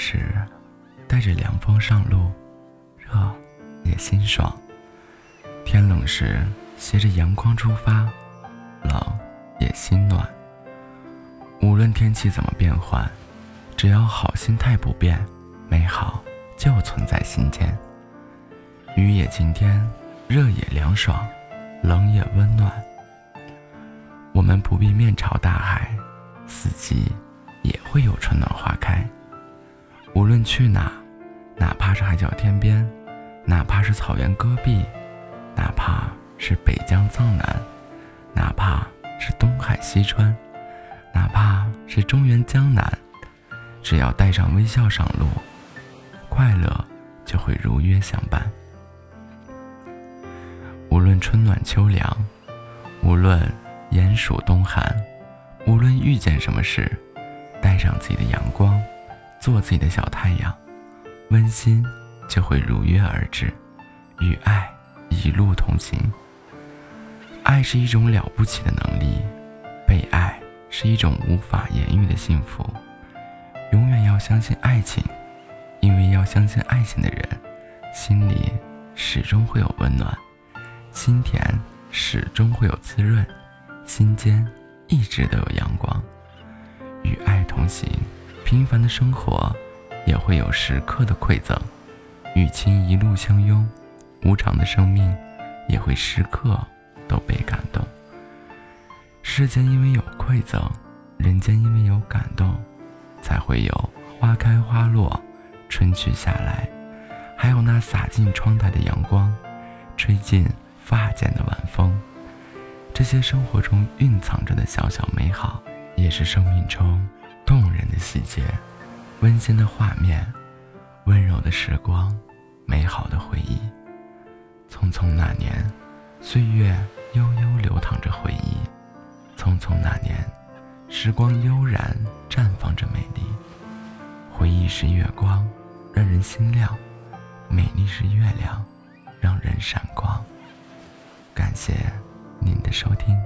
时，带着凉风上路，热也心爽；天冷时，携着阳光出发，冷也心暖。无论天气怎么变换，只要好心态不变，美好就存在心间。雨也晴天，热也凉爽，冷也温暖。我们不必面朝大海，四季也会有春暖花开。去哪，哪怕是海角天边，哪怕是草原戈壁，哪怕是北疆藏南，哪怕是东海西川，哪怕是中原江南，只要带上微笑上路，快乐就会如约相伴。无论春暖秋凉，无论炎暑冬寒，无论遇见什么事，带上自己的阳光。做自己的小太阳，温馨就会如约而至，与爱一路同行。爱是一种了不起的能力，被爱是一种无法言喻的幸福。永远要相信爱情，因为要相信爱情的人，心里始终会有温暖，心田始终会有滋润，心间一直都有阳光。与爱同行。平凡的生活，也会有时刻的馈赠；与亲一路相拥，无常的生命，也会时刻都被感动。世间因为有馈赠，人间因为有感动，才会有花开花落，春去夏来，还有那洒进窗台的阳光，吹进发间的晚风。这些生活中蕴藏着的小小美好，也是生命中。动人的细节，温馨的画面，温柔的时光，美好的回忆。匆匆那年，岁月悠悠流淌着回忆。匆匆那年，时光悠然绽放着美丽。回忆是月光，让人心亮；美丽是月亮，让人闪光。感谢您的收听。